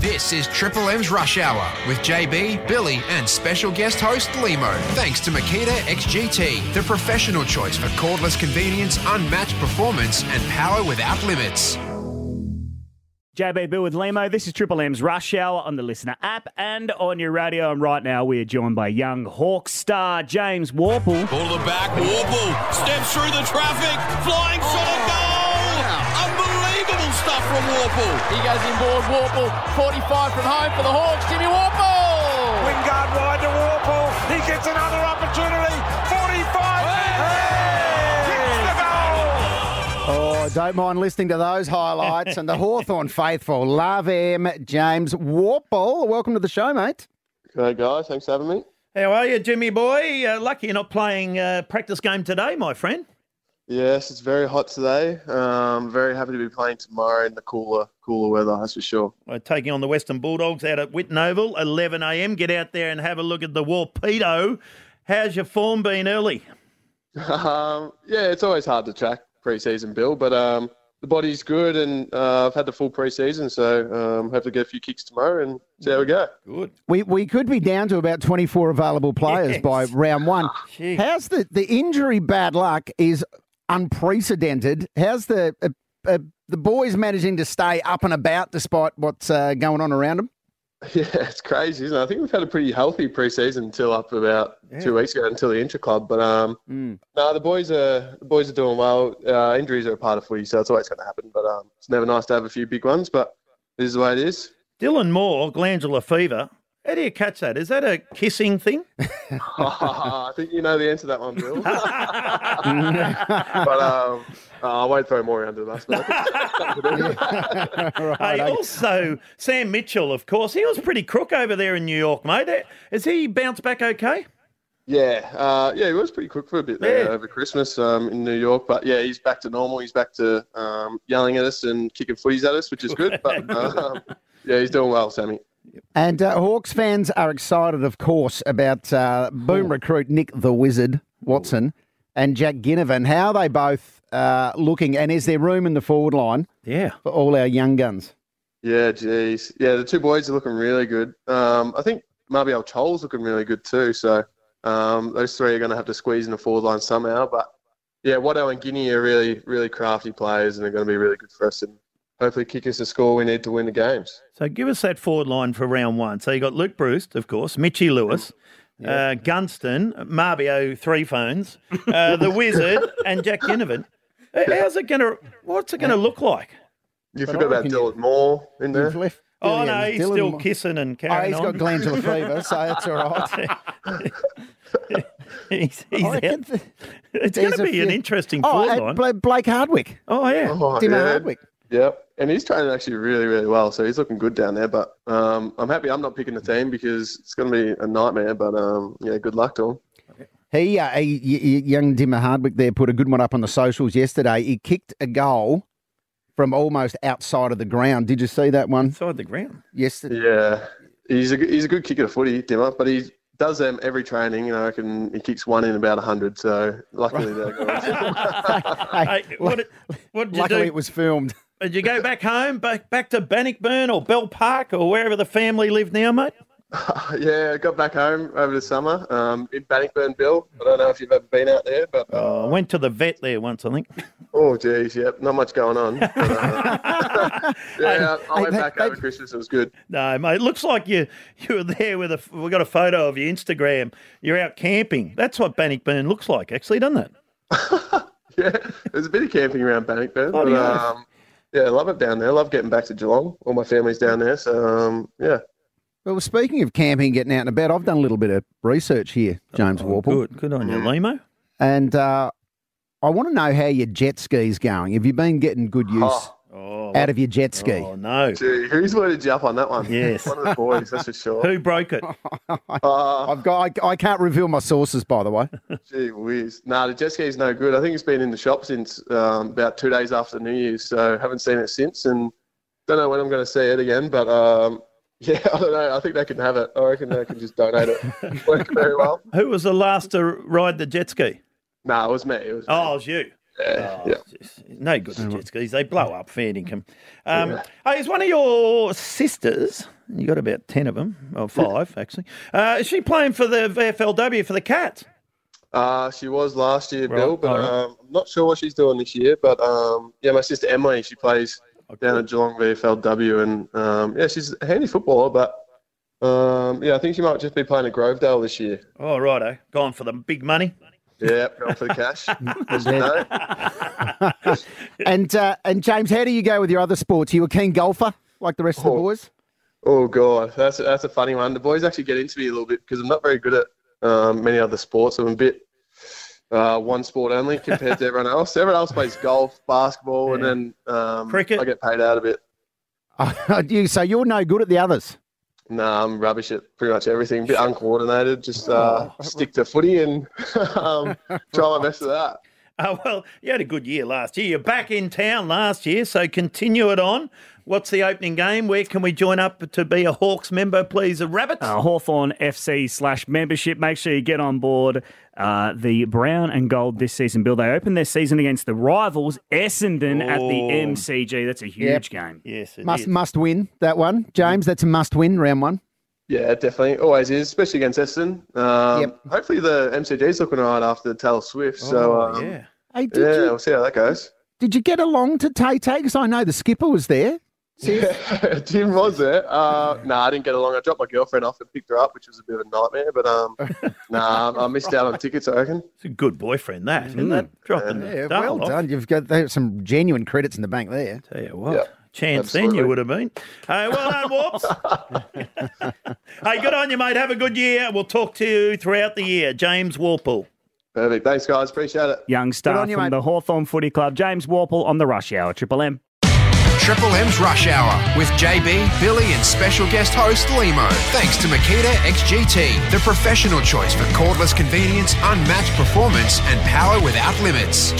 This is Triple M's Rush Hour with JB, Billy, and special guest host Lehmo. Thanks to Makita XGT, the professional choice for cordless convenience, unmatched performance, and power without limits. JB Bill with Lehmo. This is Triple M's Rush Hour on the LiSTNR app and on your radio. And right now we are joined by young Hawk star James Worpel. Ball to the back. Worpel steps through the traffic. Flying shot at goal. Unbelievable stuff from Worpel. He goes inboard. Worpel, 45 from home for the Hawks. Jimmy Worpel. Wingard wide to Worpel. He gets another opportunity. 45. Hits the goal. Oh, don't mind listening to those highlights. and the Hawthorn faithful, love him, James Worpel. Welcome to the show, mate. Hey guys, thanks for having me. How are you, Jimmy boy? Uh, lucky you're not playing uh, practice game today, my friend. Yes, it's very hot today. Um, very happy to be playing tomorrow in the cooler, cooler weather. That's for sure. We're taking on the Western Bulldogs out at Whitten Oval, 11 a.m. Get out there and have a look at the Warpedo. How's your form been early? Um, yeah, it's always hard to track pre-season, Bill, but um, the body's good, and uh, I've had the full pre-season, so um, hopefully get a few kicks tomorrow and see how we go. Good. We, we could be down to about 24 available players Yes. by round one. Gee. How's the, the injury bad luck is unprecedented. How's the uh, uh, the boys managing to stay up and about despite what's uh, going on around them? Yeah, it's crazy, isn't it? I think we've had a pretty healthy preseason until up about two weeks ago, until the intra club. But um, no, the boys are the boys are doing well. Uh, injuries are a part of footy, so it's always going to happen. But um, it's never nice to have a few big ones. But this is the way it is. Dylan Moore, glandular fever. How do you catch that? Is that a kissing thing? I think you know the answer to that one, Bill. but um, uh, I won't throw more under the bus. But I Hey, also, Sam Mitchell, of course, he was pretty crook over there in New York, mate. Has he bounced back okay? yeah, uh, yeah, he was pretty quick for a bit there Yeah. over Christmas um, in New York. But yeah, he's back to normal. He's back to um, yelling at us and kicking footies at us, which is good. But um, yeah, he's doing well, Sammy. And uh, Hawks fans are excited, of course, about uh, boom recruit Nick the Wizard Watson and Jack Ginnivan. How are they both uh, looking? And is there room in the forward line Yeah. for all our young guns? Yeah, geez. Yeah, the two boys are looking really good. Um, I think Mabior Chol's looking really good too. So um, those three are going to have to squeeze in the forward line somehow. But yeah, Watto and Guinea are really, really crafty players and they're going to be really good for us and hopefully kick us the score we need to win the games. So give us that forward line for round one. So you got Luke Breust, of course, Mitchy Lewis, uh, Gunston, Mabior, three phones, uh, the Wizard, and Jack Ginnivan. How's it going to? What's it going to look like? You forgot about reckon Dylan Moore in there. Left Oh no, he's Dylan still Mo- kissing and carrying. Oh, carrying he's on. got glandular fever, so that's all right. he's he's I out. reckon It's going there's to a be an interesting Oh, forward and line. Bla- Blake Hardwick. Oh yeah. Oh, Dimmer yeah. Hardwick. Yep. And he's training actually really, really well. So he's looking good down there. But um, I'm happy I'm not picking the team because it's going to be a nightmare. But um, yeah, good luck to him. He, uh, he, y- y- young Dimmer Hardwick there put a good one up on the socials yesterday. He kicked a goal from almost outside of the ground. Did you see that one Inside the ground. yesterday? Yeah, he's a good- he's a good kicker of footy, Dimmer, but he does them every training. You know, I can he kicks one in about hundred. So luckily they're good. Hey, what what did you Luckily, do? it was filmed. Did you go back home, back back to Bannockburn or Bell Park or wherever the family live now, mate? yeah, I got back home over the summer um, in Bannockburn, Bill. I don't know if you've ever been out there, but Oh, I went to the vet there once, I think. oh geez, yep, not much going on. But, uh, yeah, I went hey, back hey, over Christmas. It was good. No, mate. It looks like you you were there with a. We got a photo of your Instagram. You're out camping. That's what Bannockburn looks like, actually, doesn't it? Yeah, there's a bit of camping around Bannockburn. Bloody but, oath. um, yeah, I love it down there. love getting back to Geelong. All my family's down there, so um, yeah. Well, speaking of camping, getting out and about, I've done a little bit of research here, James Worpel. Oh, Good, good on you, Lehmo. And uh, I want to know how your jet ski's going. Have you been getting good use Oh, out of your jet ski? oh no. Gee, who's loaded you up on that one? Yes. one of the boys, that's for sure. Who broke it? Uh, I've got. I, I can't reveal my sources, by the way. gee whiz. Nah, the jet ski's no good. I think it's been in the shop since um, about two days after New Year's, so haven't seen it since, and don't know when I'm going to see it again. But um, yeah, I don't know. I think they can have it. I reckon they can just donate it. Worked very well. Who was the last to ride the jet ski? No, it was me. It was me. Oh, it was you. Yeah, yeah. No good the jet skis. They blow up fair income. Um, oh, is one of your sisters, you got about 10 of them, or five actually, uh, is she playing for the VFLW for the Cats? Uh, she was last year, Right, Bill, but alright. um, I'm not sure what she's doing this year. But um, yeah, my sister Emily, she plays down at Geelong VFLW, and um, yeah, she's a handy footballer. But um, yeah, I think she might just be playing at Grovedale this year. Oh, righto. Gone for the big money. Yeah, going for the cash. And uh, and James, how do you go with your other sports? Are you a keen golfer like the rest of the Oh. boys? Oh god, that's a, that's a funny one. The boys actually get into me a little bit because I'm not very good at um, many other sports. I'm a bit uh, one sport only compared to everyone else. Everyone else plays golf, basketball, and then um, Cricket? I get paid out a bit. you so you're no good at the others. Nah, I'm rubbish at pretty much everything. A bit uncoordinated. Just uh, stick to footy and um, try my best with that. Oh, well, you had a good year last year. You're back in town last year, so continue it on. What's the opening game? Where can we join up to be a Hawks member, please? A rabbit? Uh, Hawthorn FC slash membership. Make sure you get on board uh, the brown and gold this season, Bill. They open their season against the rivals, Essendon, at the. MCG. That's a huge game. Yes, it Must is. must win that one, James. That's a must win round one. Yeah, definitely. Always is, especially against Essendon. Um, Yep. Hopefully the MCG's looking all right after the Taylor Swift. so Oh, um, yeah. Hey, did yeah, you we'll see how that goes. did you get along to Tay Tay? Because I know the skipper was there. Yeah, Tim was there. Uh, nah, I didn't get along. I dropped my girlfriend off and picked her up, which was a bit of a nightmare. But um, nah, I missed out on tickets. I reckon. It's a good boyfriend, that, isn't it? Dropping the Yeah, well off. done. You've got some genuine credits in the bank there. Tell you what, Yeah, chance then you would have been. Hey, well done, Warps. Hey, good on you, mate. Have a good year. We'll talk to you throughout the year. James Worpel. Perfect. Thanks, guys. Appreciate it. Young star on you, from mate. the Hawthorn Footy Club, James Worpel on the Rush Hour, Triple M. Triple M's Rush Hour with JB, Billy, and special guest host Lehmo. Thanks to Makita XGT, the professional choice for cordless convenience, unmatched performance, and power without limits.